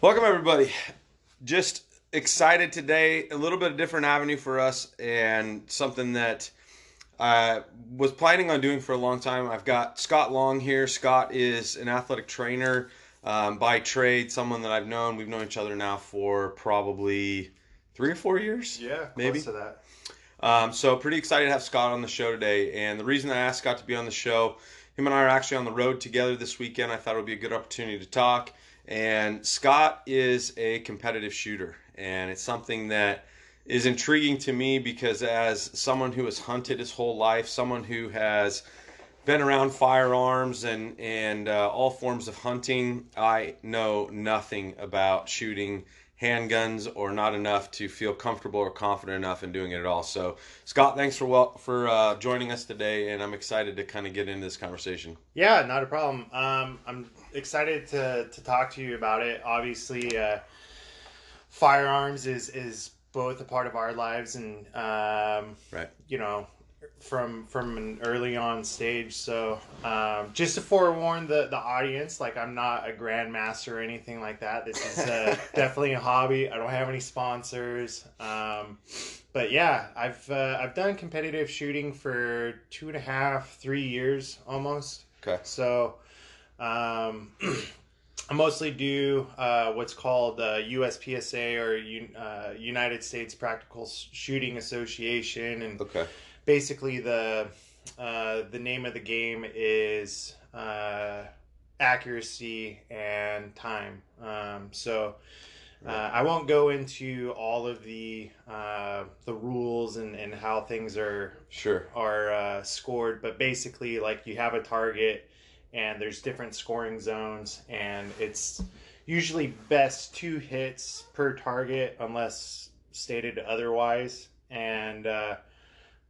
Welcome, everybody. Just excited today. A little bit of different avenue for us, and something that I was planning on doing for a long time. I've got Scott Long here. Scott is an athletic trainer um, by trade, someone that I've known. We've known each other now for probably three or four years. Yeah, maybe. close to that. Um, so pretty excited to have Scott on the show today. And the reason I asked Scott to be on the show, him and I are actually on the road together this weekend. I thought it would be a good opportunity to talk. And Scott is a competitive shooter, and it's something that is intriguing to me because as someone who has hunted his whole life, someone who has been around firearms and and uh, all forms of hunting, I know nothing about shooting handguns or not enough to feel comfortable or confident enough in doing it at all. So, Scott, thanks for well, for uh, joining us today, and I'm excited to kind of get into this conversation. Yeah, not a problem. Um, I'm excited to to talk to you about it. Obviously, uh, firearms is is both a part of our lives, and um, Right. you know, from from an early on stage. So, um, just to forewarn the the audience, like I'm not a grandmaster or anything like that. This is uh, definitely a hobby. I don't have any sponsors. Um, but yeah, I've uh, I've done competitive shooting for two and a half, three years almost. Okay. So, um, I mostly do uh, what's called uh, USPSA or U- uh, United States Practical Shooting Association, and Okay. basically the uh, the name of the game is uh, accuracy and time. Um, so. Uh, I won't go into all of the uh, the rules and, and how things are Sure. are uh, scored, but basically, like you have a target, and there's different scoring zones, and it's usually best two hits per target, unless stated otherwise, and uh,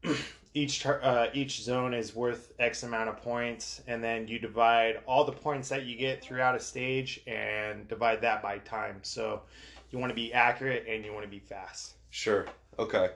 each tar- uh, each zone is worth X amount of points, and then you divide all the points that you get throughout a stage and divide that by time. So you want to be accurate and you want to be fast. Sure. Okay.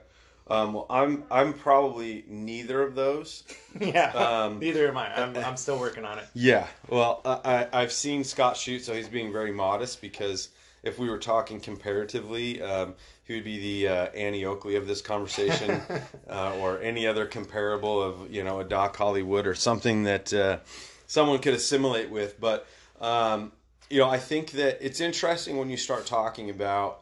Um, well, I'm I'm probably neither of those. yeah, Um, neither am I. I'm, I'm still working on it. Yeah. Well, I, I- I've seen Scott shoot, so he's being very modest because if we were talking comparatively, um, he would be the uh, Annie Oakley of this conversation, uh, or any other comparable of you know a Doc Hollywood or something that uh, someone could assimilate with. But um, you know, I think that it's interesting when you start talking about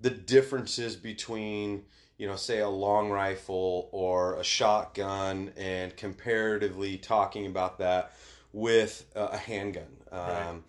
the differences between you know say a long rifle or a shotgun and comparatively talking about that with a handgun. Um,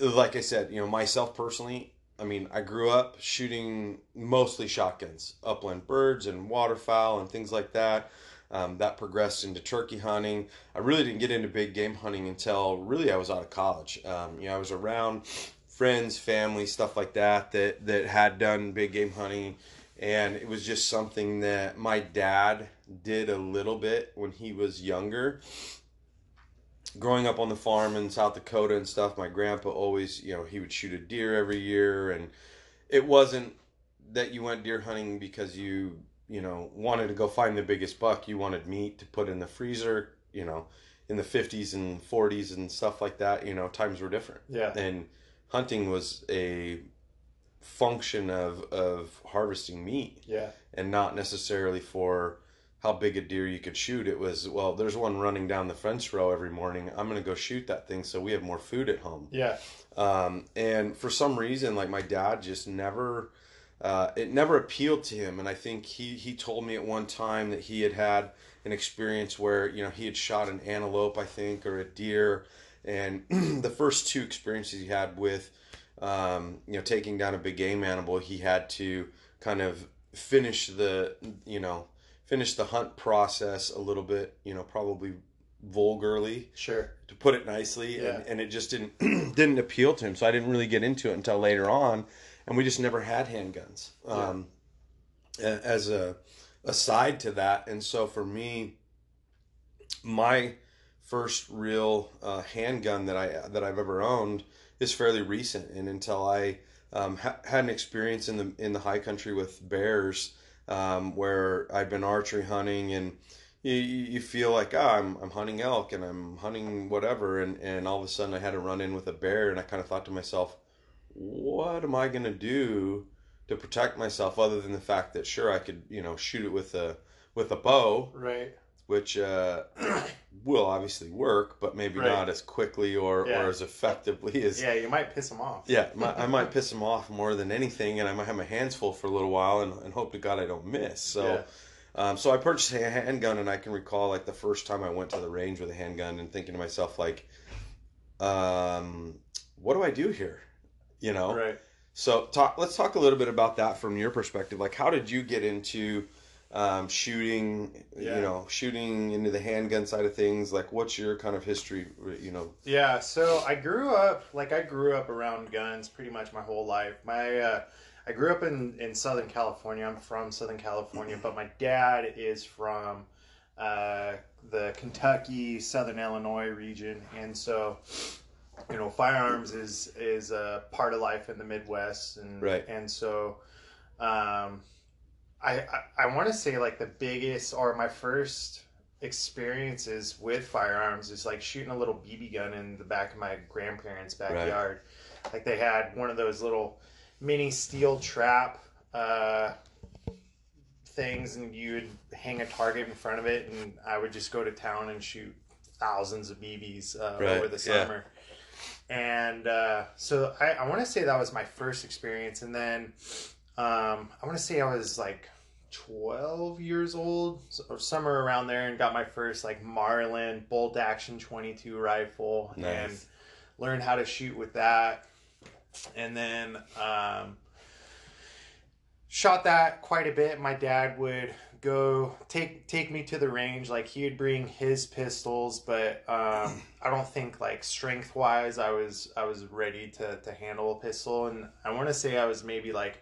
like i said you know myself personally i mean i grew up shooting mostly shotguns upland birds and waterfowl and things like that. Um, that progressed into turkey hunting. I really didn't get into big game hunting until really i was out of college. Um, you know i was around friends family stuff like that that that had done big game hunting and it was just something that my dad did a little bit when he was younger. Growing up on the farm in south dakota and stuff my grandpa always you know he would shoot a deer every year. And it wasn't that you went deer hunting because you you know wanted to go find the biggest buck. You wanted meat to put in the freezer you know in the 50s and 40s and stuff like that. You know times were different. Yeah. and hunting was a function of of harvesting meat. Yeah. and not necessarily for how big a deer you could shoot. It was well there's one running down the fence row every morning. I'm going to go shoot that thing so we have more food at home. Yeah. um, and for some reason like my dad just never uh, it never appealed to him. And i think he he told me at one time that he had had an experience where you know he had shot an antelope i think or a deer. And the first two experiences he had with um, you know taking down a big game animal he had to kind of finish the you know finish the hunt process a little bit you know probably vulgarly Sure. to put it nicely Yeah. and, and it just didn't didn't appeal to him so i didn't really get into it until later on and we just never had handguns um, a- as a aside to that and so for me my first real uh, handgun that i that i've ever owned is fairly recent. And until i um, ha- had an experience in the in the high country with bears um, where i'd been archery hunting and you, you feel like ah, I'm, I'm hunting elk and I'm hunting whatever. And, and all of a sudden I had to run in with a bear and I kind of thought to myself what am I gonna do to protect myself other than the fact that sure I could you know shoot it with a with a bow, Right. Which uh, will obviously work, but maybe Right. not as quickly or, Yeah. or as effectively as Yeah, you might piss them off. yeah, my, I might piss them off more than anything, and I might have my hands full for a little while, and, and hope to God I don't miss. So, Yeah. um, so I purchased a handgun, and I can recall like the first time I went to the range with a handgun, and thinking to myself like, um, what do I do here? You know. Right. So talk. Let's talk a little bit about that from your perspective. Like, how did you get into um, shooting? Yeah. You know, shooting into the handgun side of things. Like, what's your kind of history? You know. Yeah, so I grew up like I grew up around guns pretty much my whole life. My uh, I grew up in in Southern California. I'm from Southern California, but my dad is from uh, the Kentucky, Southern Illinois region, and so you know firearms is is a part of life in the Midwest, and Right. and so. Um, I, I, I want to say like the biggest or my first experiences with firearms is like shooting a little BB gun in the back of my grandparents' backyard. Like they had one of those little mini steel trap uh, things, and you would hang a target in front of it, and I would just go to town and shoot thousands of BBs uh, Right, over the yeah. summer. And uh, so I, I want to say that was my first experience, and then um, I want to say I was like 12 years old or somewhere around there and got my first like Marlin bolt action 22 rifle and learned how to shoot with that. And then um, shot that quite a bit. My dad would go take take me to the range like he would bring his pistols but um, i don't think like strength wise i was i was ready to to handle a pistol and i want to say i was maybe like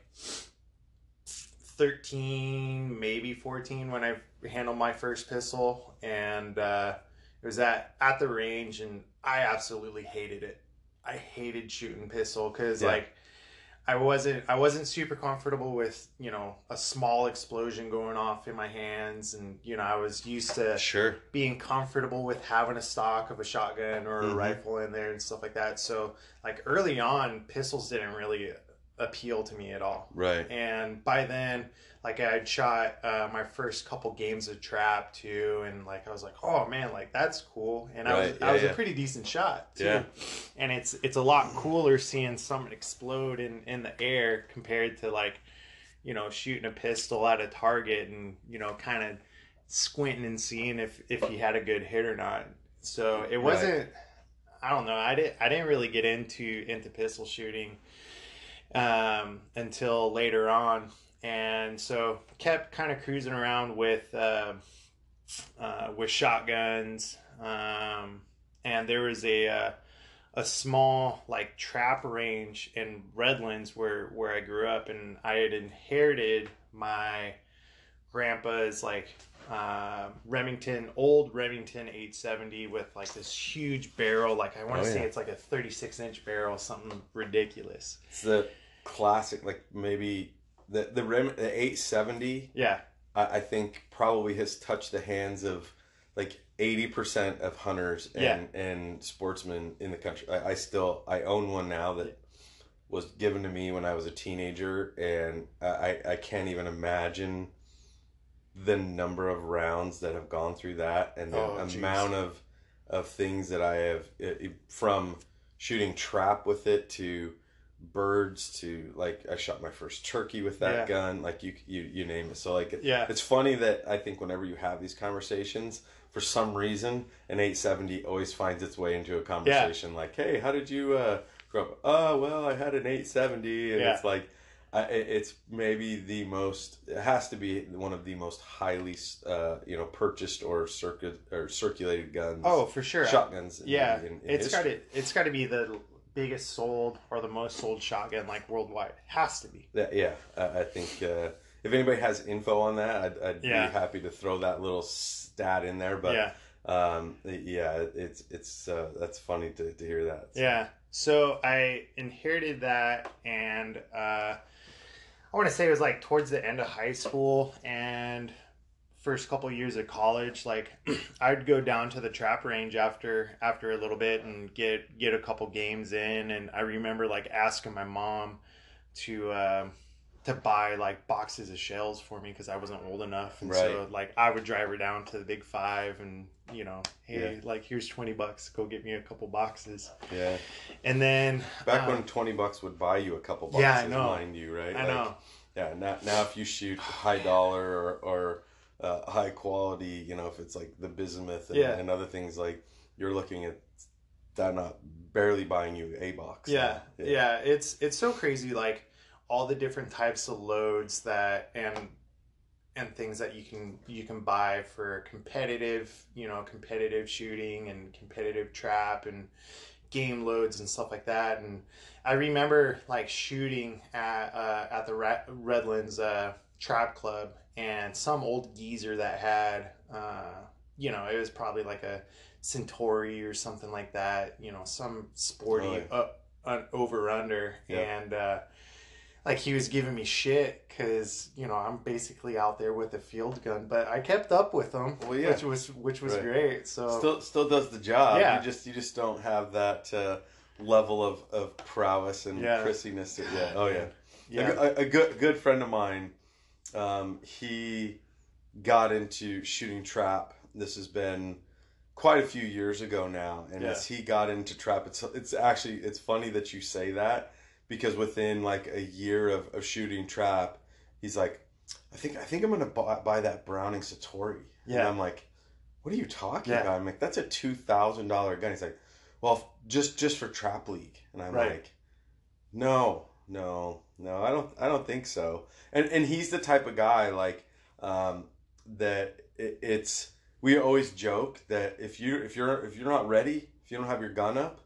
13 maybe 14 when i handled my first pistol and uh, it was at at the range and i absolutely hated it i hated shooting pistol because Yeah. like I wasn't I wasn't super comfortable with you know a small explosion going off in my hands and you know I was used to Sure. being comfortable with having a stock of a shotgun or a Mhm. rifle in there and stuff like that so like early on pistols didn't really appeal to me at all Right. and by then like i had shot uh, my first couple games of trap too and like i was like oh man like that's cool and i was Right, i was yeah. a pretty decent shot too Yeah. and it's it's a lot cooler seeing something explode in in the air compared to like you know shooting a pistol at a target and you know kind of squinting and seeing if if you had a good hit or not so it wasn't i don't know i didn't i didn't really get into into pistol shooting um, until later on, and so kept kind of cruising around with uh, uh, with shotguns. Um, and there was a uh, a small like trap range in Redlands where where I grew up, and I had inherited my grandpa's like uh, Remington, old Remington 870 with like this huge barrel. Like I want Oh, to say yeah. it's like a 36 inch barrel, something ridiculous. It's the classic, like maybe the the Rem the 870. Yeah, I, I think probably has touched the hands of like 80% of hunters and and sportsmen in the country. I, I still I own one now that was given to me when I was a teenager, and I I- can't even imagine the number of rounds that have gone through that and the Oh, amount of of things that I have it, it- from shooting trap with it to birds to like I shot my first turkey with that Yeah. gun like you you you name it so like it- Yeah. it's funny that I think whenever you have these conversations for some reason an 870 always finds its way into a conversation like hey how did you uh grow up oh well I had an 870 and Yeah. it's like I, it's maybe the most it has to be one of the most highly uh, you know purchased or circuit or circulated guns Oh, for sure. shotguns in- yeah, in- in it's got to it's got to be the biggest sold or the most sold shotgun like worldwide. Has to be. That, yeah, I, I think uh, if anybody has info on that, I'd, I'd Yeah. be happy to throw that little stat in there. But yeah, um, yeah, it's it's uh, that's funny to, to hear that. yeah. So I inherited that, and uh, I want to say it was like towards the end of high school, and first couple years of college, like I'd go down to the trap range after after a little bit and get get a couple games in, and I remember like asking my mom to. Uh, to buy like boxes of shells for me because I wasn't old enough, and so like I would drive her down to the Big Five, and you know, hey, Yeah. like here's twenty bucks, go get me a couple boxes, Yeah. and then Back uh, when twenty bucks would buy you a couple boxes, Yeah, I know. mind you, right? I Like, know, Yeah. Now, now if you shoot high dollar or, or uh, high quality, you know, if it's like the bismuth and, Yeah. and other things, like you're looking at that not barely buying you a box. yeah, now. yeah, it's it's so crazy, like all the different types of loads that and and things that you can you can buy for competitive, you know, competitive shooting and competitive trap and game loads and stuff like that. And I remember like shooting at uh, at the Redlands uh, Trap Club, and some old geezer that had, uh, you know, it was probably like a Centauri or something like that. You know, some sporty Oh, yeah. uh, over under, Yeah. and uh, like he was giving me shit because you know I'm basically out there with a field gun, but I kept up with him, Well, yeah. which was which was Right. great. So Still, still does the job. Yeah. You just, you just don't have that uh, level of, of prowess and Yeah. prissiness. That, yeah. Oh yeah. yeah, A, a, a good good friend of mine, um, he got into shooting trap. This has been quite a few years ago now, and Yeah. as he got into trap, it's it's actually it's funny that you say that because within like a year of, of shooting trap, he's like, I think I think I'm gonna buy, buy that Browning Citori. And Yeah. I'm like, what are you talking Yeah. about? I'm like, that's a two thousand dollar gun. He's like, well, just just for trap league, and I'm Right. like, no, no, no, I don't, I don't think so. And and he's the type of guy like um, that. It, it's we always joke that if you if you're if you're not ready, if you don't have your gun up,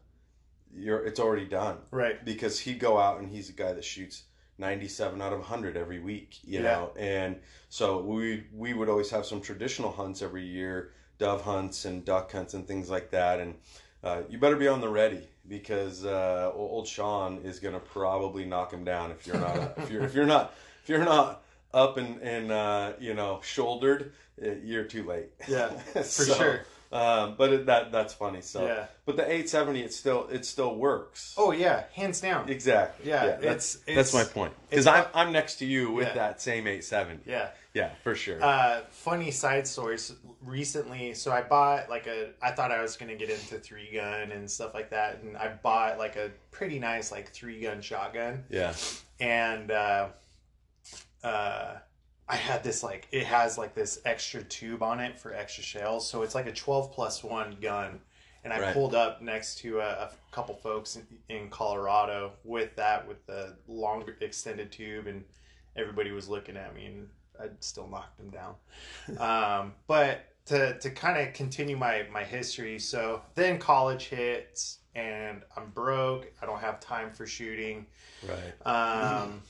you're it's already done right, because he'd go out and he's a guy that shoots 97 out of 100 every week you Yeah. know and so we we would always have some traditional hunts every year dove hunts and duck hunts and things like that and uh, you better be on the ready because uh, old Sean is gonna probably knock him down if you're not if you're if you're not if you're not up and and uh, you know shouldered uh, you're too late Yeah, for So, sure. Um, but it, that that's funny so yeah. but the 870 it still it still works Oh yeah, hands down. Exactly. Yeah, that's it's- that's my point. Because I'm I'm next to you with Yeah. that same 870. Yeah. Yeah, for sure. Uh, funny side stories. Recently, so I bought like a. I thought I was gonna get into three gun and stuff like that, and I bought like a pretty nice like three gun shotgun, yeah. and uh, uh, I had this like it has like this extra tube on it for extra shells, so it's like a twelve plus one gun. And I Right. pulled up next to a, a couple folks in, in Colorado with that, with the longer extended tube, and everybody was looking at me, and I still knocked them down. um, but to to kind of continue my my history, so then college hits, and I'm broke. I don't have time for shooting. Right. Um,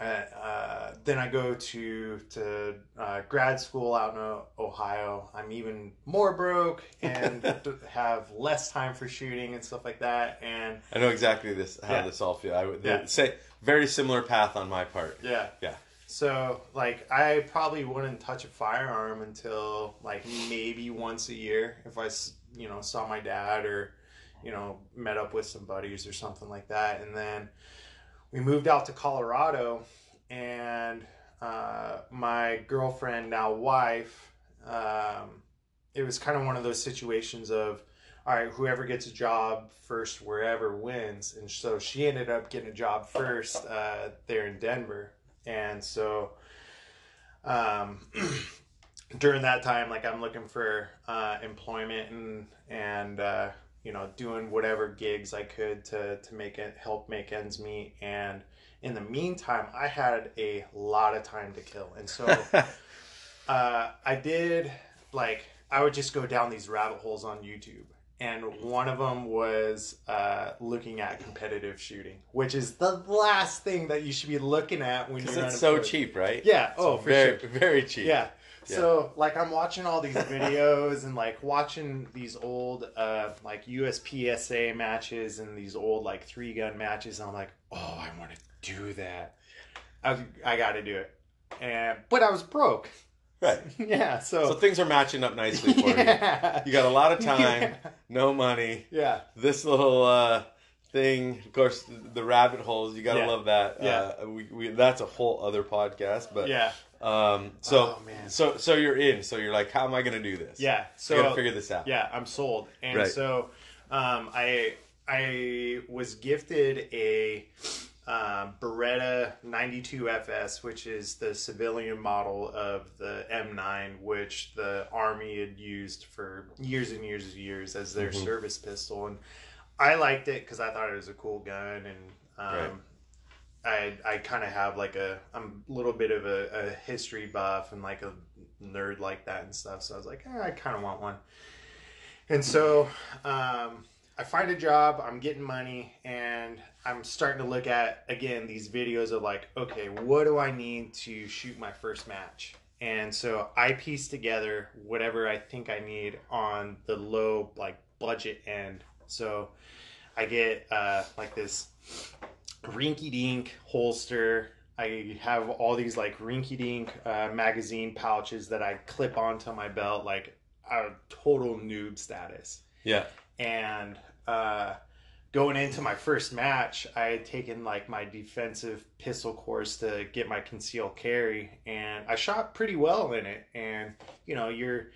uh, uh, then I go to to uh, grad school out in Ohio. I'm even more broke and have less time for shooting and stuff like that. And I know exactly this how Yeah. this all feels. I would Yeah. say very similar path on my part. yeah, Yeah. So like I probably wouldn't touch a firearm until like maybe once a year if I you know saw my dad or you know met up with some buddies or something like that and then we moved out to Colorado and uh, my girlfriend now wife um, it was kind of one of those situations of all right whoever gets a job first wherever wins. And so she ended up getting a job first uh, there in Denver. And so um, during that time like i'm looking for uh, employment and and uh, you know doing whatever gigs i could to to make it help make ends meet and in the meantime i had a lot of time to kill and so uh, i did like i would just go down these rabbit holes on youtube and one of them was uh, looking at competitive shooting, which is the last thing that you should be looking at when you're it's so cheap, right? Yeah. Oh, for very, sure. Very cheap. Yeah. Yeah. So like I'm watching all these videos and like watching these old uh like USPSA matches and these old like three gun matches and I'm like, "Oh, I want to do that." I I got to do it. And but I was broke. Right. yeah. So So, things are matching up nicely for you. You got a lot of time, Yeah. no money. yeah. This little uh, thing, of course, the rabbit holes. You gotta Yeah. love that. Yeah. Uh, we, we that's a whole other podcast. But Yeah. Um, so Oh, man. so so you're in. So you're like, how am I gonna do this? Yeah. So I gotta figure this out. yeah, I'm sold. And Right. so um, I I was gifted a um, Beretta 92 FS, which is the civilian model of the M9, which the Army had used for years and years and years as their Mhm. service pistol. And I liked it because I thought it was a cool gun. And Right. I, I kind of have like a, I'm a little bit of a, a history buff and like a nerd like that and stuff. So I was like, eh, I kind of want one. And so um, I find a job, I'm getting money, and I'm starting to look at again these videos of like, okay, what do I need to shoot my first match? And so I piece together whatever I think I need on the low like budget end. So I get uh, like this rinky dink holster. I have all these like rinky dink uh, magazine pouches that I clip onto my belt, like a total noob status. Yeah. And uh, going into my first match, I had taken like my defensive pistol course to get my concealed carry, and I shot pretty well in it. And you know, you're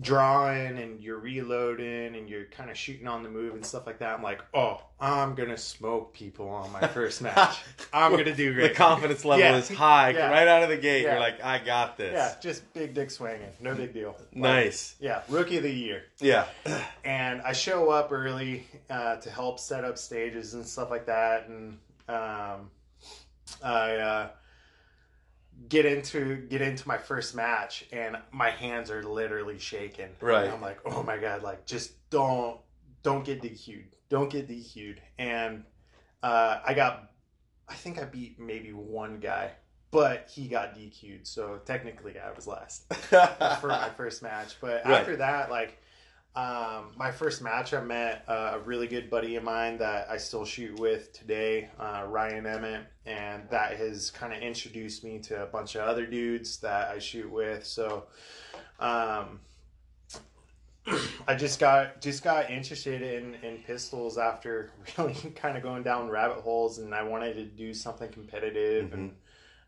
drawing and you're reloading and you're kind of shooting on the move and stuff like that. I'm like, oh, I'm gonna smoke people on my first match. I'm gonna do great The confidence level Yeah. is high Yeah. right out of the gate. Yeah. You're like, I got this. Yeah, just big dick swinging, no big deal. Like, Nice. Yeah, rookie of the year. Yeah. and I show up early uh, to help set up stages and stuff like that, and um, I uh, get into get into my first match, and my hands are literally shaking. Right. And I'm like, oh my god, like just don't don't get DQ'd, don't get DQ'd, and uh, I got, I think I beat maybe one guy. But he got DQ'd, so technically I was last for my first match. But Right. after that, like um, my first match, I met uh, a really good buddy of mine that I still shoot with today, uh, Ryan Emmett, and that has kind of introduced me to a bunch of other dudes that I shoot with. So, um, I just got just got interested in, in pistols after really kind of going down rabbit holes, and I wanted to do something competitive and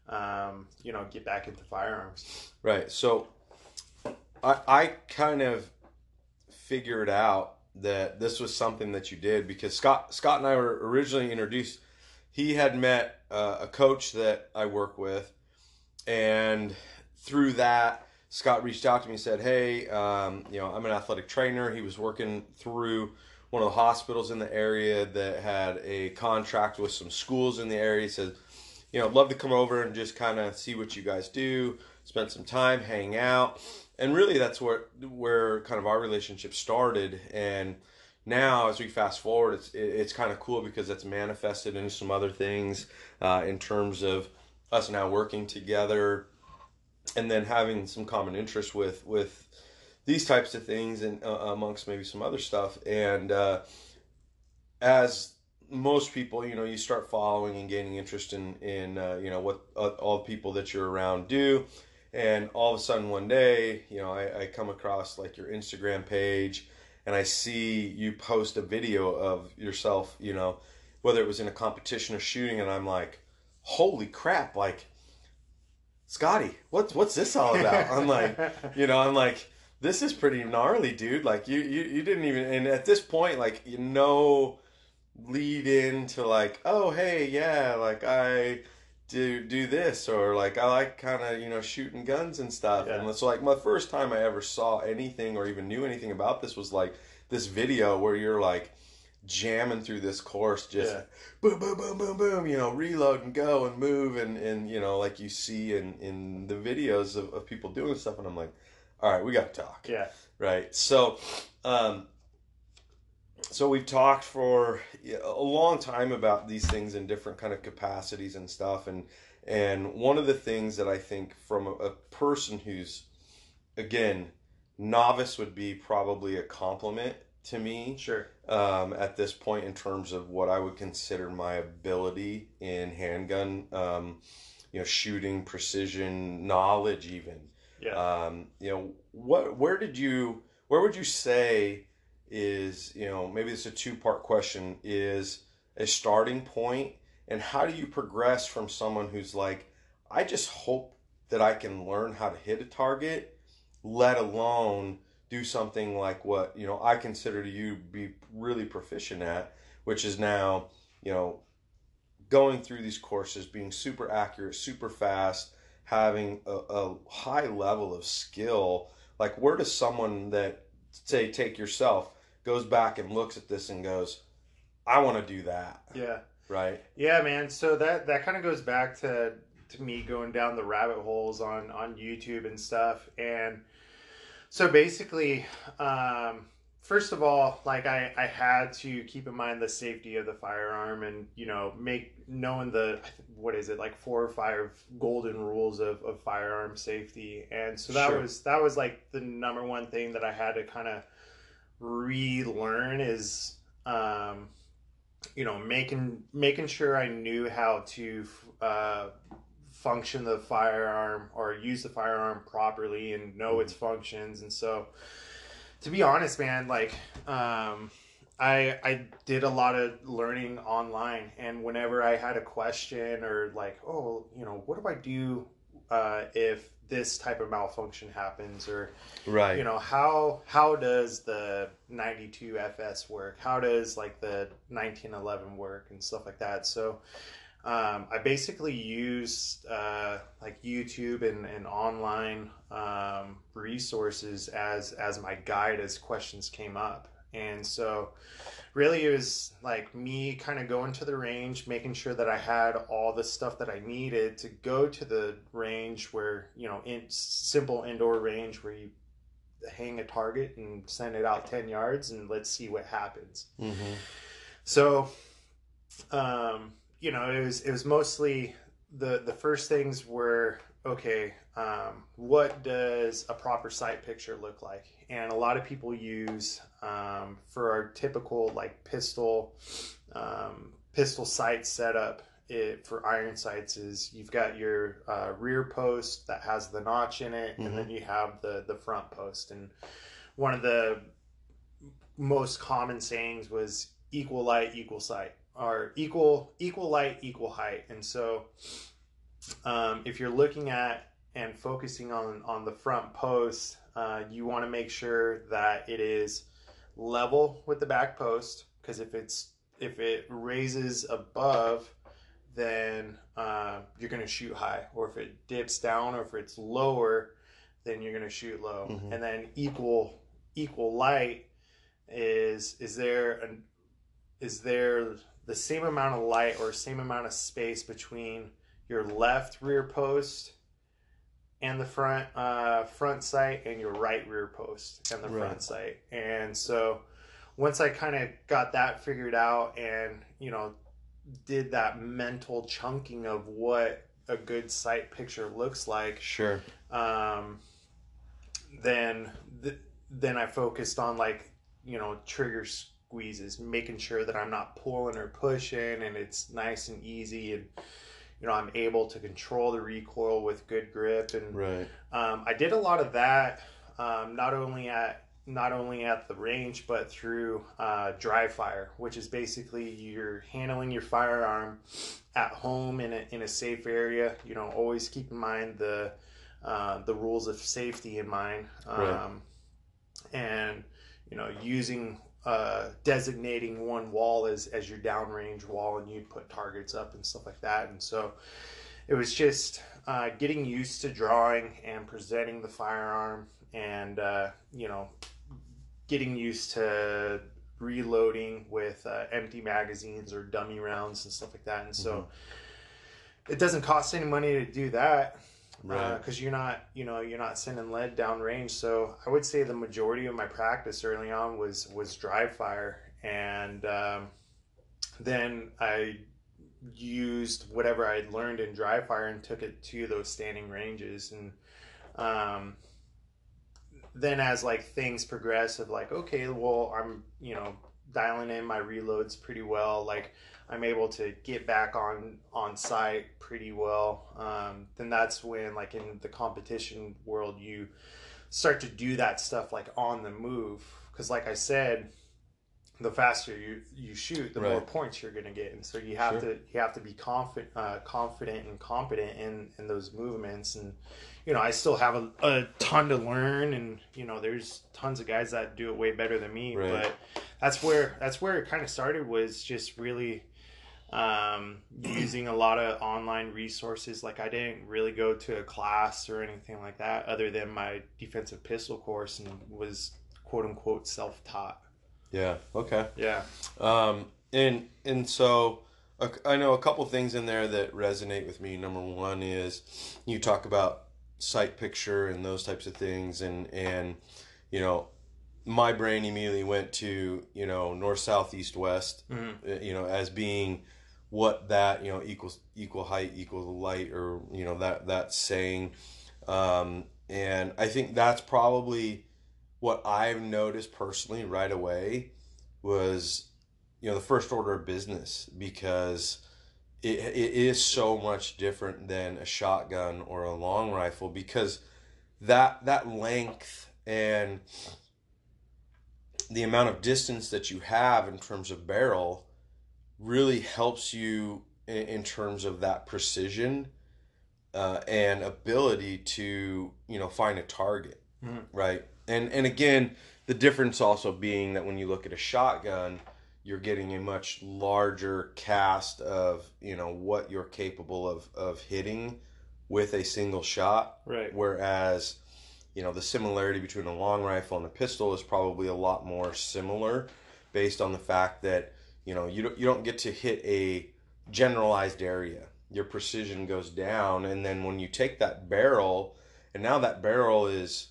um, you know get back into firearms. Right. So I I kind of figured out that this was something that you did because Scott Scott and I were originally introduced. He had met uh, a coach that I work with, and through that, Scott reached out to me and said, "Hey, um, you know, I'm an athletic trainer." He was working through one of the hospitals in the area that had a contract with some schools in the area. He said, "You know, I'd love to come over and just kind of see what you guys do, spend some time, hang out." And really, that's where where kind of our relationship started. And now, as we fast forward, it's it's kind of cool because it's manifested into some other things uh, in terms of us now working together and then having some common interest with with these types of things and uh, amongst maybe some other stuff and uh, as most people you know you start following and gaining interest in in uh, you know what uh, all the people that you're around do and all of a sudden one day you know I, I come across like your instagram page and i see you post a video of yourself you know whether it was in a competition or shooting and i'm like holy crap like Scotty, what's what's this all about? I'm like, you know, I'm like, this is pretty gnarly, dude. Like you you, you didn't even and at this point, like you know lead into like, oh hey, yeah, like I do do this or like I like kind of, you know, shooting guns and stuff. Yeah. And so like my first time I ever saw anything or even knew anything about this was like this video where you're like jamming through this course just Yeah. boom boom boom boom boom you know reload and go and move and and you know like you see in in the videos of, of people doing stuff and i'm like all right we gotta talk yeah. right so um so we've talked for a long time about these things in different kind of capacities and stuff and and one of the things that i think from a, a person who's again novice would be probably a compliment to me Sure. um, at this point in terms of what I would consider my ability in handgun, um, you know, shooting, precision, knowledge, even. Yeah. Um, you know, what where did you where would you say is you know maybe it's a two part question is a starting point and how do you progress from someone who's like I just hope that I can learn how to hit a target, let alone do something like what you know I consider you be really proficient at, which is now you know going through these courses, being super accurate, super fast, having a, a high level of skill. Like where does someone that say take yourself goes back and looks at this and goes, I want to do that, Yeah. right? Yeah, man. So that that kind of goes back to to me going down the rabbit holes on on YouTube and stuff. And so basically, um, first of all, like I I had to keep in mind the safety of the firearm and you know make knowing the what is it like four or five golden rules of of firearm safety. And so that Sure. was that was like the number one thing that I had to kind of relearn is um you know making making sure i knew how to uh function the firearm or use the firearm properly and know its functions. And so to be honest man like um I I did a lot of learning online. And whenever I had a question or like oh you know what do I do uh, if this type of malfunction happens or Right. you know how how does the 92 fs work? How does like the 1911 work and stuff like that? So um, i basically used uh, like youtube and, and online um, resources as as my guide as questions came up. And so really it was like me kind of going to the range making sure that i had all the stuff that i needed to go to the range where you know in simple indoor range where you hang a target and send it out 10 yards and let's see what happens mm-hmm. so um you know it was it was mostly the the first things were okay um what does a proper sight picture look like and a lot of people use um for our typical like pistol um pistol sight setup it for iron sights is you've got your uh, rear post that has the notch in it, Mhm. and then you have the the front post. And one of the most common sayings was equal light, equal sight, or equal equal light, equal height. And so, um, if you're looking at and focusing on on the front post, uh, you want to make sure that it is level with the back post because if it's if it raises above then uh, you're going to shoot high. Or if it dips down, or if it's lower, then you're going to shoot low. Mhm. And then equal equal light is is there an is there the same amount of light or same amount of space between your left rear post and the front uh, front sight and your right rear post and the Right. front sight. And so once I kind of got that figured out and you know did that mental chunking of what a good sight picture looks like Sure. um, then th- then I focused on like you know trigger squeezes, making sure that I'm not pulling or pushing, and it's nice and easy, and you know I'm able to control the recoil with good grip, and Right. um, I did a lot of that, um, not only at not only at the range, but through uh, dry fire, which is basically you're handling your firearm at home in a, in a safe area. You know, always keep in mind the uh, the rules of safety in mind, um, Right. and you know using uh, designating one wall as as your downrange wall, and you'd put targets up and stuff like that. And so it was just uh, getting used to drawing and presenting the firearm, and uh, you know getting used to reloading with uh, empty magazines or dummy rounds and stuff like that. And so it doesn't cost any money to do that Right. because you're not you know you're not sending lead down range so i would say the majority of my practice early on was was dry fire and um, then i used whatever i'd learned in dry fire and took it to those standing ranges and um, then as like things progress of like okay well i'm you know dialing in my reloads pretty well. Like I'm able to get back on on sight pretty well. Um, then that's when like in the competition world you start to do that stuff like on the move because like I said the faster you you shoot, the more points you're going to get, and so you have Sure. to you have to be confident uh, confident and competent in in those movements. And you know, I still have a, a ton to learn, and you know, there's tons of guys that do it way better than me. Right. But that's where that's where it kind of started was just really um, using a lot of online resources. Like I didn't really go to a class or anything like that, other than my defensive pistol course, and was quote unquote self taught. Yeah. Okay. Yeah. Um, and and so I know a couple things in there that resonate with me. Number one is you talk about sight picture and those types of things, and and you know my brain immediately went to you know north, south, east, west. Mhm. uh, You know as being what that you know equals equal height equal light or you know that that saying. Um, and i think that's probably what i've noticed personally right away was you know the first order of business because it, it is so much different than a shotgun or a long rifle because that that length and the amount of distance that you have in terms of barrel really helps you in, in terms of that precision uh, and ability to you know find a target Mhm. right and and again the difference also being that when you look at a shotgun you're getting a much larger cast of you know what you're capable of of hitting with a single shot Right. whereas you know the similarity between a long rifle and a pistol is probably a lot more similar based on the fact that you know you don't, you don't get to hit a generalized area your precision goes down and then when you take that barrel and now that barrel is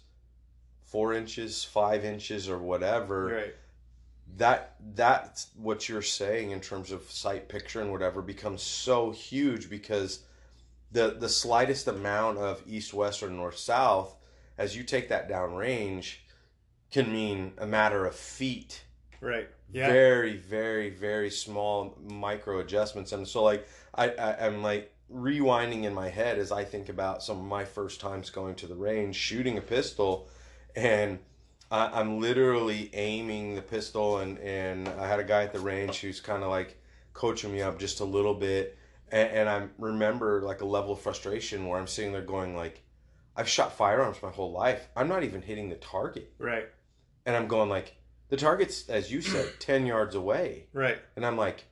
four inches five inches or whatever Right. that that's what you're saying in terms of sight picture and whatever becomes so huge because the the slightest amount of east west or north south as you take that down range can mean a matter of feet Right. Yeah. very very very small micro adjustments and so like I, I i'm like rewinding in my head as i think about some of my first times going to the range shooting a pistol and I, i'm literally aiming the pistol and and i had a guy at the range who's kind of like coaching me up just a little bit and, and i remember like a level of frustration where i'm sitting there going like i've shot firearms my whole life i'm not even hitting the target Right. and i'm going like the target's as you said 10 yards away Right. and i'm like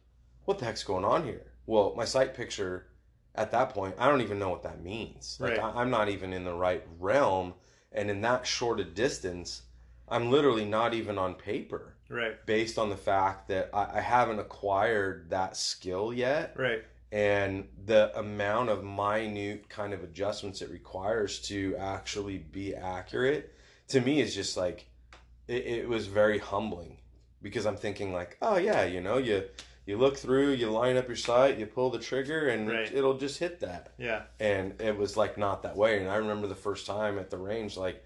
what the heck's going on here well my sight picture at that point i don't even know what that means like Right. I, i'm not even in the right realm and in that short a distance i'm literally not even on paper Right. based on the fact that i, I haven't acquired that skill yet Right. and the amount of minute kind of adjustments it requires to actually be accurate to me is just like it, it was very humbling because i'm thinking like oh yeah you know you you look through you line up your sight you pull the trigger and Right. it'll just hit that Yeah. and it was like not that way and i remember the first time at the range like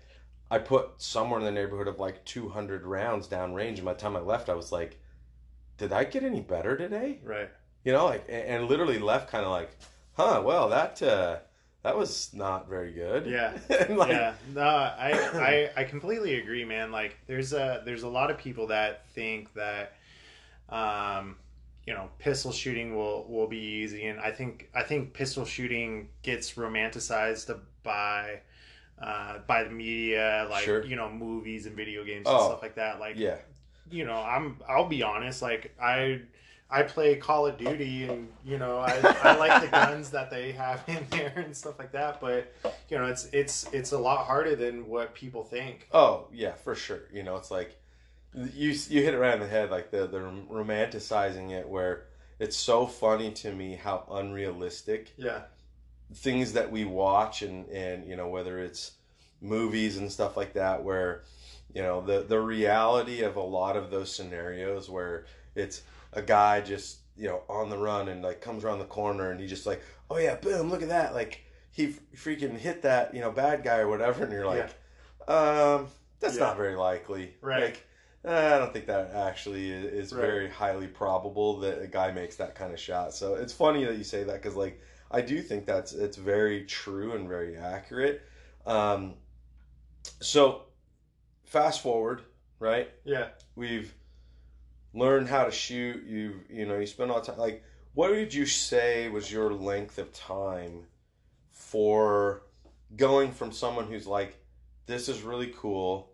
i put somewhere in the neighborhood of like 200 rounds down range and by the time i left i was like did i get any better today Right. you know like and, and literally left kind of like huh well that uh that was not very good Yeah. like yeah. No, I, I I completely agree, man. Like there's a there's a lot of people that think that um you know pistol shooting will will be easy and I think I think pistol shooting gets romanticized by uh, by the media, like Sure. you know, movies and video games and Oh, stuff like that. Like, yeah you know, I'm I'll be honest, like I I play Call of Duty and you know I, I like the guns that they have in there and stuff like that, but you know it's it's it's a lot harder than what people think. oh yeah for sure you know it's like you you hit it right on the head like the the romanticizing it where it's so funny to me how unrealistic Yeah, things that we watch and and you know whether it's movies and stuff like that where you know the the reality of a lot of those scenarios where it's a guy just you know on the run and like comes around the corner and he just like oh yeah boom look at that like he freaking hit that you know bad guy or whatever and you're like um that's Yeah. not very likely Right. like I don't think that actually is, is Right. very highly probable that a guy makes that kind of shot. So it's funny that you say that because like I do think that's it's very true and very accurate. Um, so fast forward, right? Yeah. We've learned how to shoot. You you know you spend all the time. Like, what would you say was your length of time for going from someone who's like, this is really cool.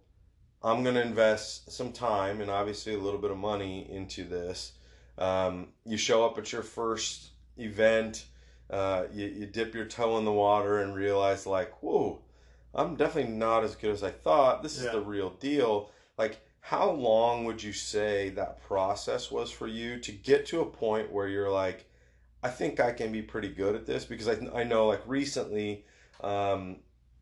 I'm gonna invest some time and obviously a little bit of money into this. Um, you show up at your first event. Uh, you, you dip your toe in the water and realize like, whoa, I'm definitely not as good as I thought. This is Yeah. the real deal. Like, how long would you say that process was for you to get to a point where you're like, I think I can be pretty good at this? Because I, I know like recently, um,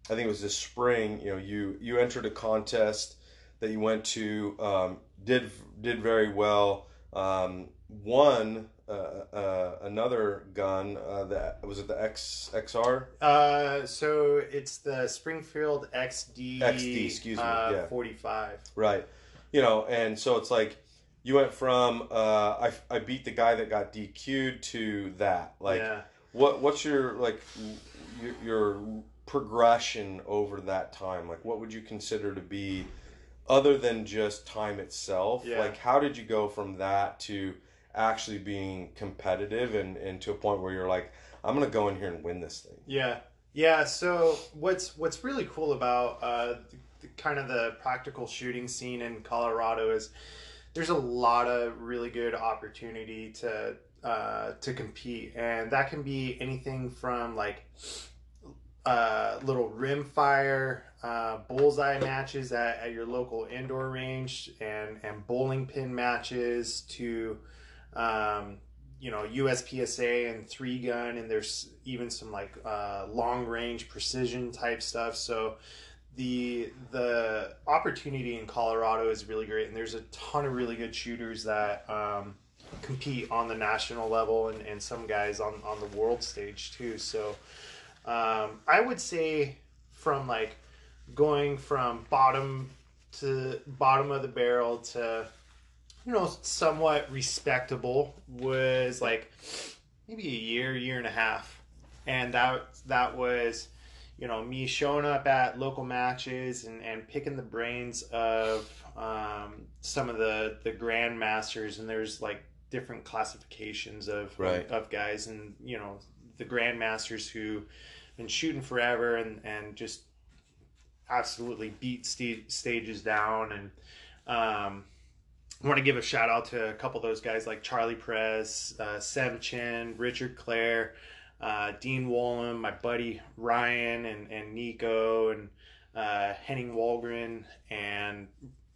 I think it was this spring, you know, you, you entered a contest that you went to, um, did, did very well, um, won, uh, uh, another gun, uh, that was it the X, XR? Uh, so it's the Springfield XD. XD, excuse me, Uh, yeah. 45. Right. You know, and so it's like you went from uh, I, I beat the guy that got DQ'd to that. Like, yeah. what what's your like your, your progression over that time? Like, what would you consider to be other than just time itself? Yeah. Like, how did you go from that to actually being competitive and, and to a point where you're like, I'm gonna go in here and win this thing. Yeah, yeah. So what's what's really cool about uh, the, kind of the practical shooting scene in Colorado is there's a lot of really good opportunity to uh, to compete, and that can be anything from like uh, little rim fire, uh, bullseye matches at, at your local indoor range, and and bowling pin matches to um, you know USPSA and three gun, and there's even some like uh, long range precision type stuff. So the the opportunity in Colorado is really great, and there's a ton of really good shooters that um, compete on the national level, and, and some guys on on the world stage too. So um, I would say from like going from bottom to bottom of the barrel to you know somewhat respectable was like maybe a year year and a half and that that was you know me showing up at local matches and, and picking the brains of um, some of the the grandmasters and there's like different classifications of Right. of guys and you know the grandmasters who been shooting forever and and just absolutely beat st- stages down and um, I want to give a shout out to a couple of those guys like Charlie Perez, uh, Sam Chin, Richard Clare, uh, Dean Wallum, my buddy Ryan and, and Nico and uh, Henning Walgren and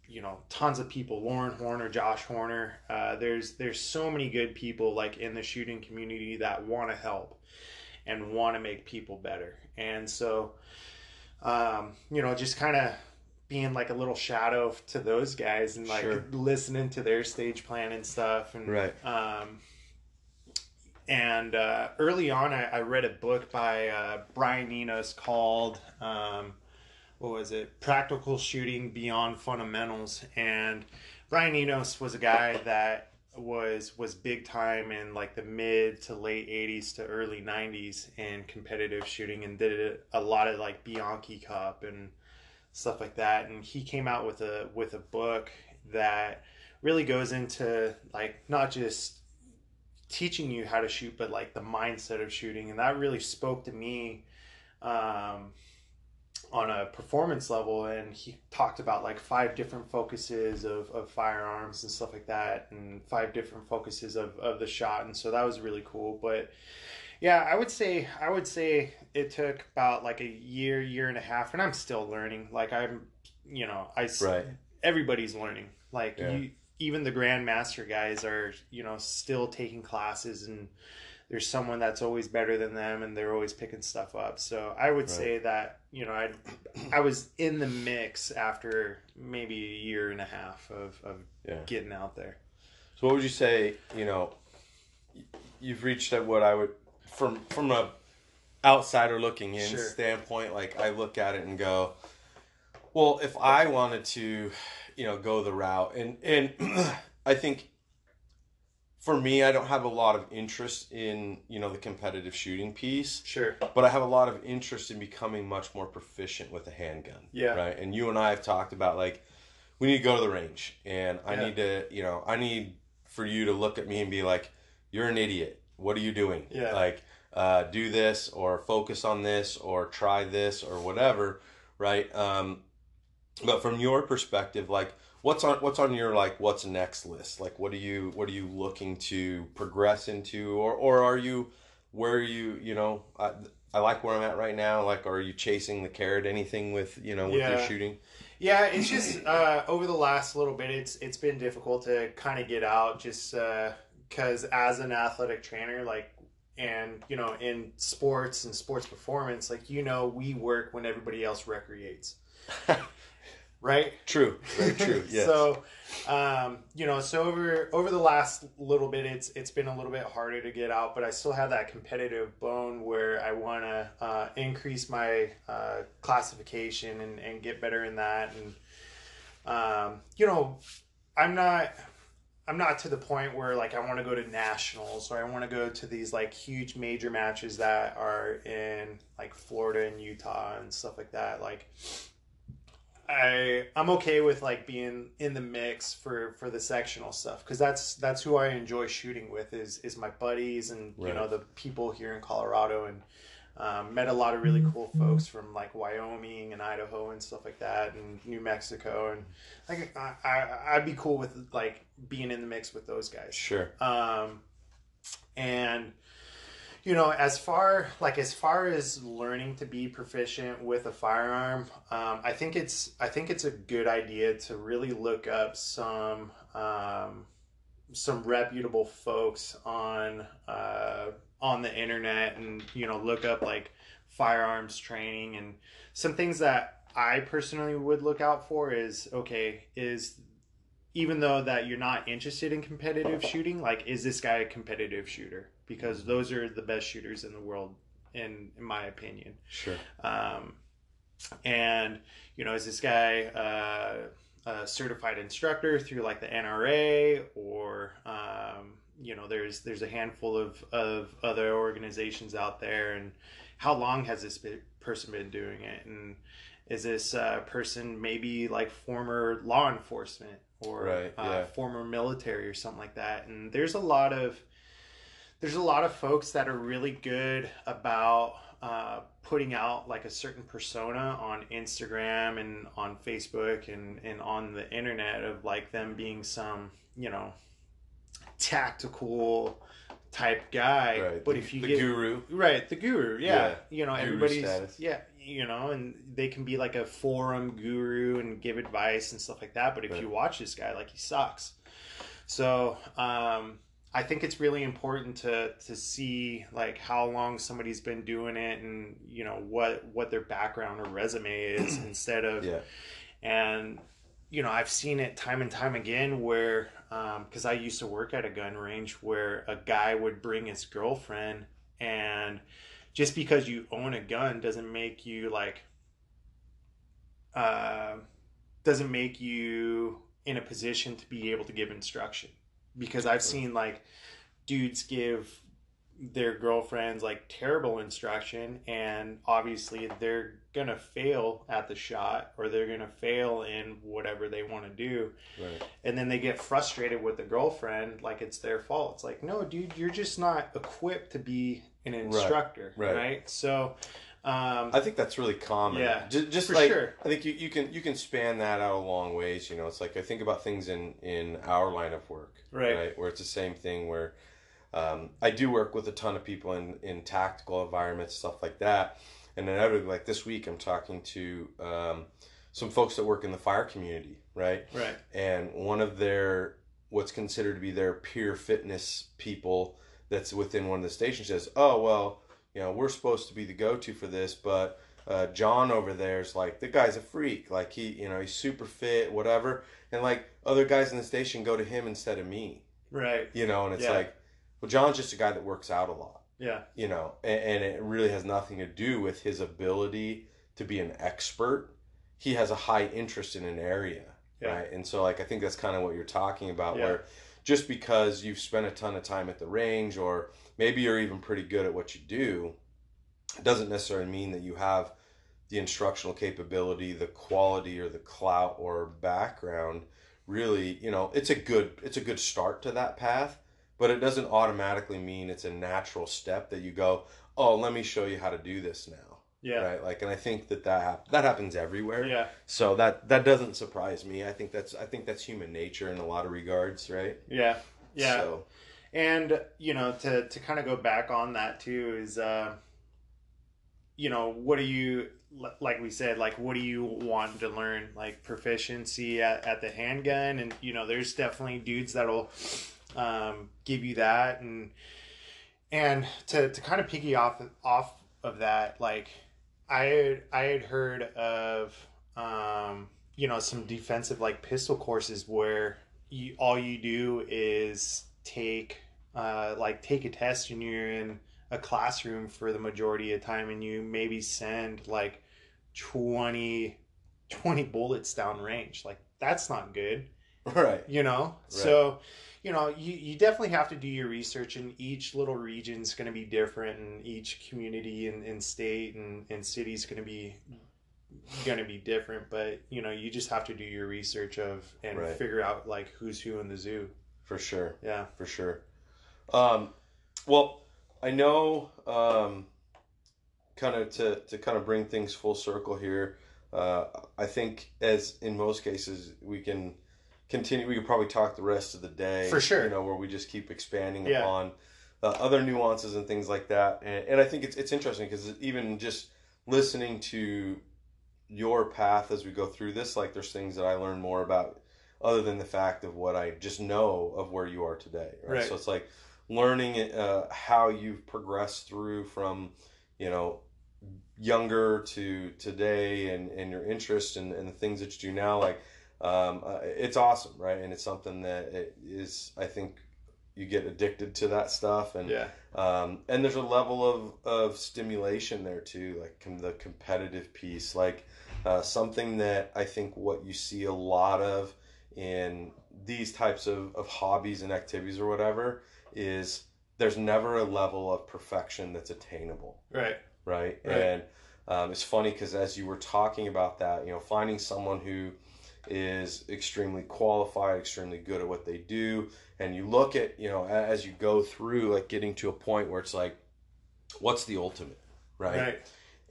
you know tons of people Lauren Horner, Josh Horner. Uh, there's there's so many good people like in the shooting community that want to help and want to make people better. And so um, you know just kind of being like a little shadow to those guys and like Sure. listening to their stage plan and stuff and Right. um, and uh, early on I, I read a book by uh, Brian Enos called um, what was it? Practical shooting beyond fundamentals. And Brian Enos was a guy that was was big time in like the mid to late 80s to early 90s in competitive shooting and did a lot of like Bianchi Cup and stuff like that. And he came out with a with a book that really goes into like not just teaching you how to shoot but like the mindset of shooting and that really spoke to me um, on a performance level and he talked about like five different focuses of, of firearms and stuff like that and five different focuses of, of the shot and so that was really cool but yeah i would say i would say it took about like a year year and a half and i'm still learning like i'm you know i Right. everybody's learning like Yeah. you even the grandmaster guys are you know still taking classes and there's someone that's always better than them and they're always picking stuff up so i would Right. say that you know i i was in the mix after maybe a year and a half of, of Yeah. getting out there So what would you say? You know, you've reached at what I would from from a outsider looking in Sure. standpoint. Like I look at it and go, well, if I wanted to, you know go the route and and I think for me I don't have a lot of interest in you know the competitive shooting piece Sure. but I have a lot of interest in becoming much more proficient with a handgun. Yeah. Right. And you and I have talked about like we need to go to the range, and I Yeah. need to, you know, I need for you to look at me and be like, "You're an idiot. What are you doing? Yeah. Like, uh, do this or focus on this or try this or whatever." Right. Um, but from your perspective, like. What's on what's on your like what's next list? Like what are you what are you looking to progress into or or are you where are you you know I, I like where I'm at right now. Like, are you chasing the carrot? Anything with you know with your shooting? Yeah, it's just uh, over the last little bit, it's it's been difficult to kind of get out, just because as an athletic trainer, like, and you know, in sports and sports performance, like you know, we work when everybody else recreates, right? True, very true. Yes. so, um, you know, so over over the last little bit, it's it's been a little bit harder to get out, but I still have that competitive bone where I want to uh, increase my uh, classification and, and get better in that, and um, you know, I'm not. I'm not to the point where like I want to go to nationals or I want to go to these like huge major matches that are in like Florida and Utah and stuff like that. Like I I'm okay with like being in the mix for for the sectional stuff because that's that's who I enjoy shooting with is is my buddies and you know the people here in Colorado and um, met a lot of really cool folks from like Wyoming and Idaho and stuff like that and New Mexico and like I, I I'd be cool with like being in the mix with those guys. Sure. um, and you know as far like as far as learning to be proficient with a firearm um, i think it's i think it's a good idea to really look up some um, some reputable folks on uh, on the internet and you know look up like firearms training and some things that i personally would look out for is okay is even though that you're not interested in competitive shooting, like is this guy a competitive shooter? Because those are the best shooters in the world, in in my opinion. Sure. Um, and you know, is this guy uh, a certified instructor through like the NRA or um, you know, there's there's a handful of of other organizations out there, and how long has this be- person been doing it? And is this uh, person maybe like former law enforcement or Right, uh, former military or something like that? And there's a lot of there's a lot of folks that are really good about uh, putting out like a certain persona on Instagram and on Facebook and, and on the internet of like them being some, you know, tactical type guy. Right. But the, if you the get guru, right, the guru, yeah, Yeah. you know, Guru everybody's status. yeah, you know, and they can be like a forum guru and give advice and stuff like that. But if Right. you watch this guy, like he sucks. So um, I think it's really important to to see like how long somebody's been doing it and you know what what their background or resume is instead of yeah, and you know i've seen it time and time again where because i used to work at a gun range where a guy would bring his girlfriend and just because you own a gun doesn't make you like uh, doesn't make you in a position to be able to give instruction because i've seen like dudes give their girlfriends like terrible instruction and obviously they're gonna fail at the shot or they're gonna fail in whatever they want to do right. and then they get frustrated with the girlfriend like it's their fault it's like no dude you're just not equipped to be an instructor right. right, so um I think that's really common. Yeah, just, just for like sure. I think you, you can you can span that out a long ways. You know, it's like I think about things in in our line of work, Right. Where it's the same thing. Where um, I do work with a ton of people in in tactical environments, stuff like that. And inevitably, like this week, I'm talking to um, some folks that work in the fire community, right? right and one of their what's considered to be their peer fitness people that's within one of the stations says, "Oh well, you know, we're supposed to be the go-to for this, but uh, John over there's like the guy's a freak. Like he, you know, he's super fit, whatever, and like other guys in the station go to him instead of me, right you know, and it's Yeah. like, well, John's just a guy that works out a lot." yeah you know, and, and it really has nothing to do with his ability to be an expert. He has a high interest in an area, Yeah. right? And so like I think that's kind of what you're talking about, Yeah. where just because you've spent a ton of time at the range, or maybe you're even pretty good at what you do, it doesn't necessarily mean that you have the instructional capability, the quality, or the clout or background. Really, you know, it's a good it's a good start to that path, but it doesn't automatically mean it's a natural step that you go, oh, let me show you how to do this now, Yeah. right? Like, and I think that that hap- that happens everywhere. Yeah. So that that doesn't surprise me. I think that's I think that's human nature in a lot of regards, right? Yeah. Yeah. So, And you know, to to kind of go back on that too is, uh, you know, what do you like we said, like what do you want to learn, like proficiency at, at the handgun, and you know, there's definitely dudes that'll um, give you that, and and to to kind of piggy off off of that, like I had, I had heard of um, you know some defensive like pistol courses where you all you do is take uh, like take a test and you're in a classroom for the majority of the time and you maybe send like 20 20 bullets down range. Like that's not good. Right. you know? So you know you, you definitely have to do your research and each little region's going to be different and each community and, and state and, and city is going to be going to be different. But you know you just have to do your research of and Right. figure out like who's who in the zoo For sure. yeah For sure. Um, well, I know um, kind of to, to kind of bring things full circle here. Uh, I think as in most cases we can continue. We could probably talk the rest of the day For sure. You know where we just keep expanding Yeah. upon uh, other nuances and things like that. And, and I think it's it's interesting because even just listening to your path as we go through this, like there's things that I learn more about other than the fact of what I just know of where you are today. Right. Right. So it's like learning uh, how you've progressed through from, you know, younger to today and, and your interest and, and the things that you do now. Like, um, uh, it's awesome. Right. And it's something that it is, I think you get addicted to that stuff and, yeah um, and there's a level of, of stimulation there too, like com- the competitive piece, like uh, something that I think what you see a lot of in these types of, of hobbies and activities or whatever is there's never a level of perfection that's attainable right right? Right. And um, it's funny because as you were talking about that, you know, finding someone who is extremely qualified, extremely good at what they do, and you look at, you know, as you go through, like getting to a point where it's like, what's the ultimate, right? right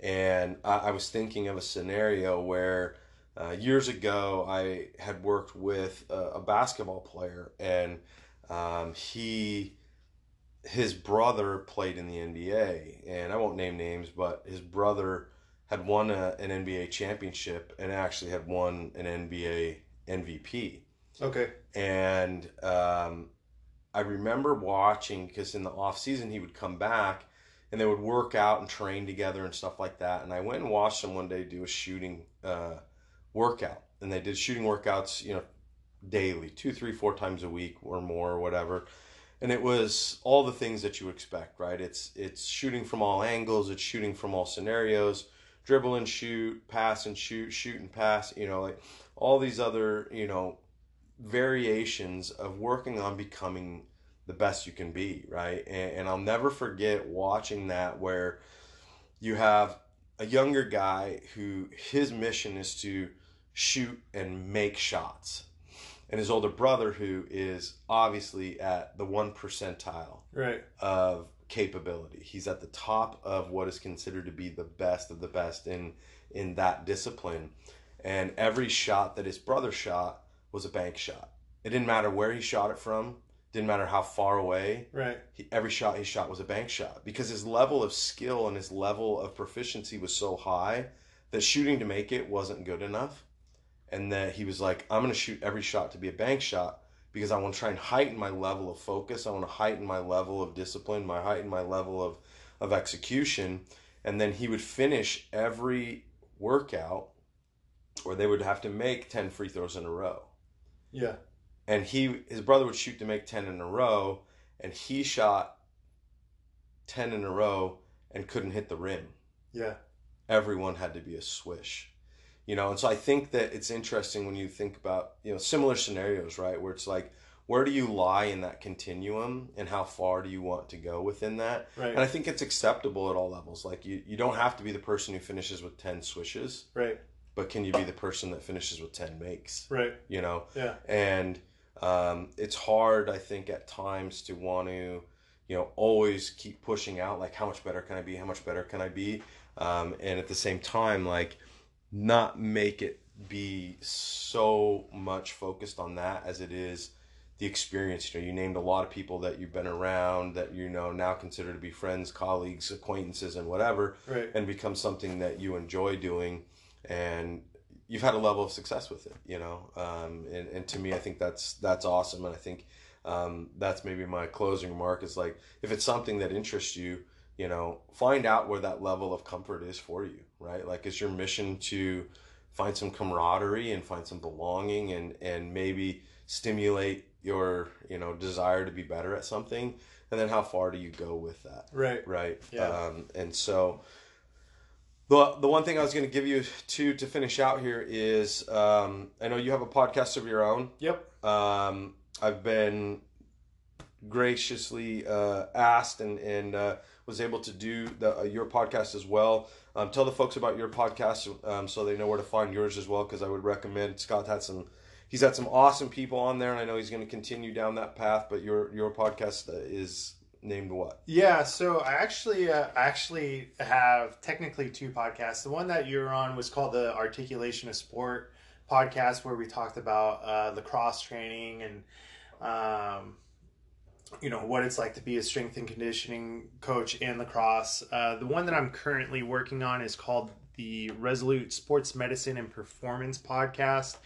And I, I was thinking of a scenario where uh, years ago I had worked with a, a basketball player, and um, he, his brother played in the NBA, and I won't name names, but his brother had won a, an NBA championship and actually had won an NBA MVP okay and um, I remember watching because in the off season he would come back and they would work out and train together and stuff like that. And I went and watched them one day do a shooting uh, workout, and they did shooting workouts, you know, daily, two, three, four times a week or more or whatever. And it was all the things that you expect, right? It's it's shooting from all angles, it's shooting from all scenarios, dribble and shoot, pass and shoot, shoot and pass, you know, like all these other, you know, variations of working on becoming the best you can be, right? And, and I'll never forget watching that where you have a younger guy who his mission is to shoot and make shots, and his older brother who is obviously at the one percentile right of capability. He's at the top of what is considered to be the best of the best in in that discipline. And every shot that his brother shot was a bank shot. It didn't matter where he shot it from, didn't matter how far away. right He, every shot he shot was a bank shot because his level of skill and his level of proficiency was so high that shooting to make it wasn't good enough. And that he was like, I'm going to shoot every shot to be a bank shot because I want to try and heighten my level of focus. I want to heighten my level of discipline, my heighten my level of, of execution. And then he would finish every workout or they would have to make 10 free throws in a row. Yeah. And he his brother would shoot to make 10 in a row and he shot 10 in a row and couldn't hit the rim. Yeah. Everyone had to be a swish you know and so i think that it's interesting when you think about you know similar scenarios right where it's like where do you lie in that continuum and how far do you want to go within that Right. and i think it's acceptable at all levels like you, you don't have to be the person who finishes with 10 swishes Right. but can you be the person that finishes with 10 makes Right. you know Yeah. and um, it's hard i think at times to want to you know always keep pushing out like how much better can i be how much better can i be um, and at the same time like not make it be so much focused on that as it is the experience. You know you named a lot of people that you've been around that you know now consider to be friends colleagues acquaintances and whatever Right. and become something that you enjoy doing and you've had a level of success with it you know? Um, and, and to me i think that's that's awesome and i think um, that's maybe my closing remark is like if it's something that interests you you know find out where that level of comfort is for you right like is your mission to find some camaraderie and find some belonging and and maybe stimulate your you know desire to be better at something and then how far do you go with that Right. right Yeah. um, and so the, the one thing i was going to give you to to finish out here is um, i know you have a podcast of your own Yep. um, i've been graciously uh, asked and and uh, was able to do the, uh, your podcast as well um, tell the folks about your podcast um, so they know where to find yours as well because i would recommend scott had some he's had some awesome people on there and i know he's going to continue down that path but your your podcast uh, is named what Yeah, so I actually uh, actually have technically two podcasts. The one that you're on was called the Articulation of Sport podcast, where we talked about uh, lacrosse training and um, you know what it's like to be a strength and conditioning coach in lacrosse. Uh, the one that I'm currently working on is called the Resolute Sports Medicine and Performance podcast.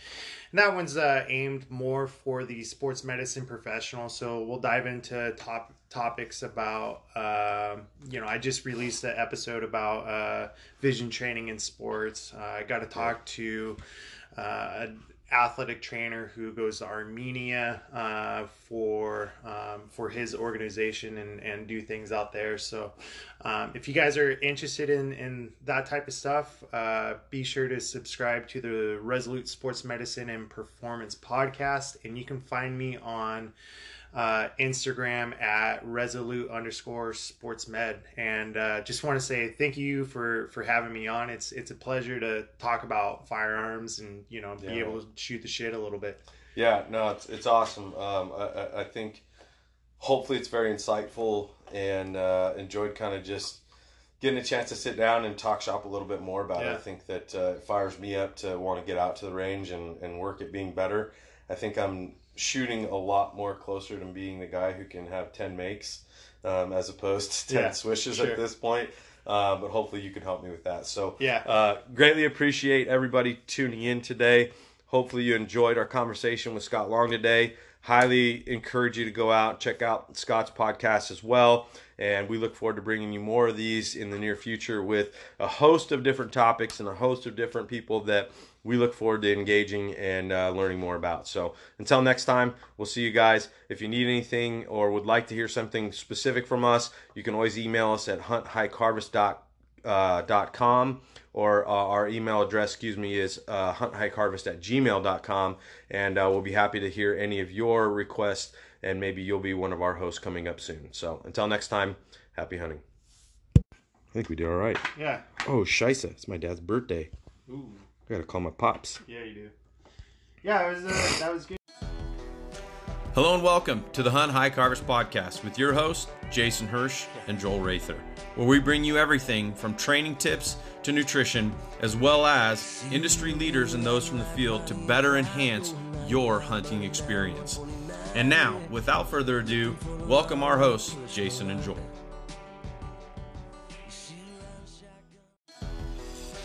And that one's uh, aimed more for the sports medicine professional. So we'll dive into top topics about, um you know, I just released an episode about uh, vision training in sports. Uh, I got to talk to uh, athletic trainer who goes to Armenia uh, for um, for his organization and, and do things out there. So um, if you guys are interested in, in that type of stuff, uh, be sure to subscribe to the Resolute Sports Medicine and Performance podcast. And you can find me on uh, Instagram at resolute underscore sports med. And uh, just want to say thank you for, for having me on. It's it's a pleasure to talk about firearms and, you know, be Yeah. able to shoot the shit a little bit. Yeah, no, it's it's awesome. Um, I, I- think hopefully it's very insightful and uh, enjoyed kind of just getting a chance to sit down and talk shop a little bit more about it. I think that uh, it fires me up to want to get out to the range and, and work at being better. I think I'm shooting a lot more closer to being the guy who can have 10 makes um, as opposed to 10 Yeah, swishes sure. at this point. Uh, but hopefully you can help me with that. So Yeah. uh, greatly appreciate everybody tuning in today. Hopefully you enjoyed our conversation with Scott Long today. Highly encourage you to go out check out Scott's podcast as well. And we look forward to bringing you more of these in the near future with a host of different topics and a host of different people that we look forward to engaging and uh, learning more about. So until next time, we'll see you guys. If you need anything or would like to hear something specific from us, you can always email us at hunthikeharvest.com uh, dot com or uh, our email address excuse me is uh, hunthikeharvest at gmail.com and uh, we'll be happy to hear any of your requests and maybe you'll be one of our hosts coming up soon so until next time happy hunting i think we did all right Yeah. oh shisa it's my dad's birthday Ooh. I gotta call my pops Yeah, you do. Yeah, it was, uh, that was good. Hello and welcome to the Hunt Hike Harvest Podcast with your hosts, Jason Hirsch and Joel Rather, where we bring you everything from training tips to nutrition, as well as industry leaders and those from the field to better enhance your hunting experience. And now, without further ado, welcome our hosts, Jason and Joel.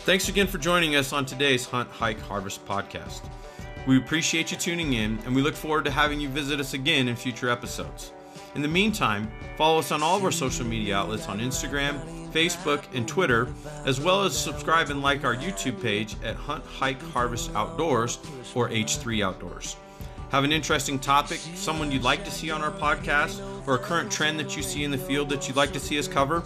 Thanks again for joining us on today's Hunt, Hike, Harvest podcast. We appreciate you tuning in, and we look forward to having you visit us again in future episodes. In the meantime, follow us on all of our social media outlets on Instagram, Facebook, and Twitter, as well as subscribe and like our YouTube page at Hunt, Hike, Harvest Outdoors or H3 Outdoors. Have an interesting topic, someone you'd like to see on our podcast, or a current trend that you see in the field that you'd like to see us cover?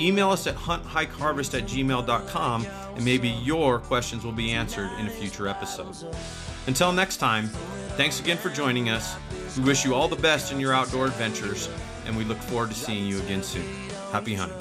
Email us at hunthikeharvest at gmail.com and maybe your questions will be answered in a future episode. Until next time, thanks again for joining us. We wish you all the best in your outdoor adventures, and we look forward to seeing you again soon. Happy hunting.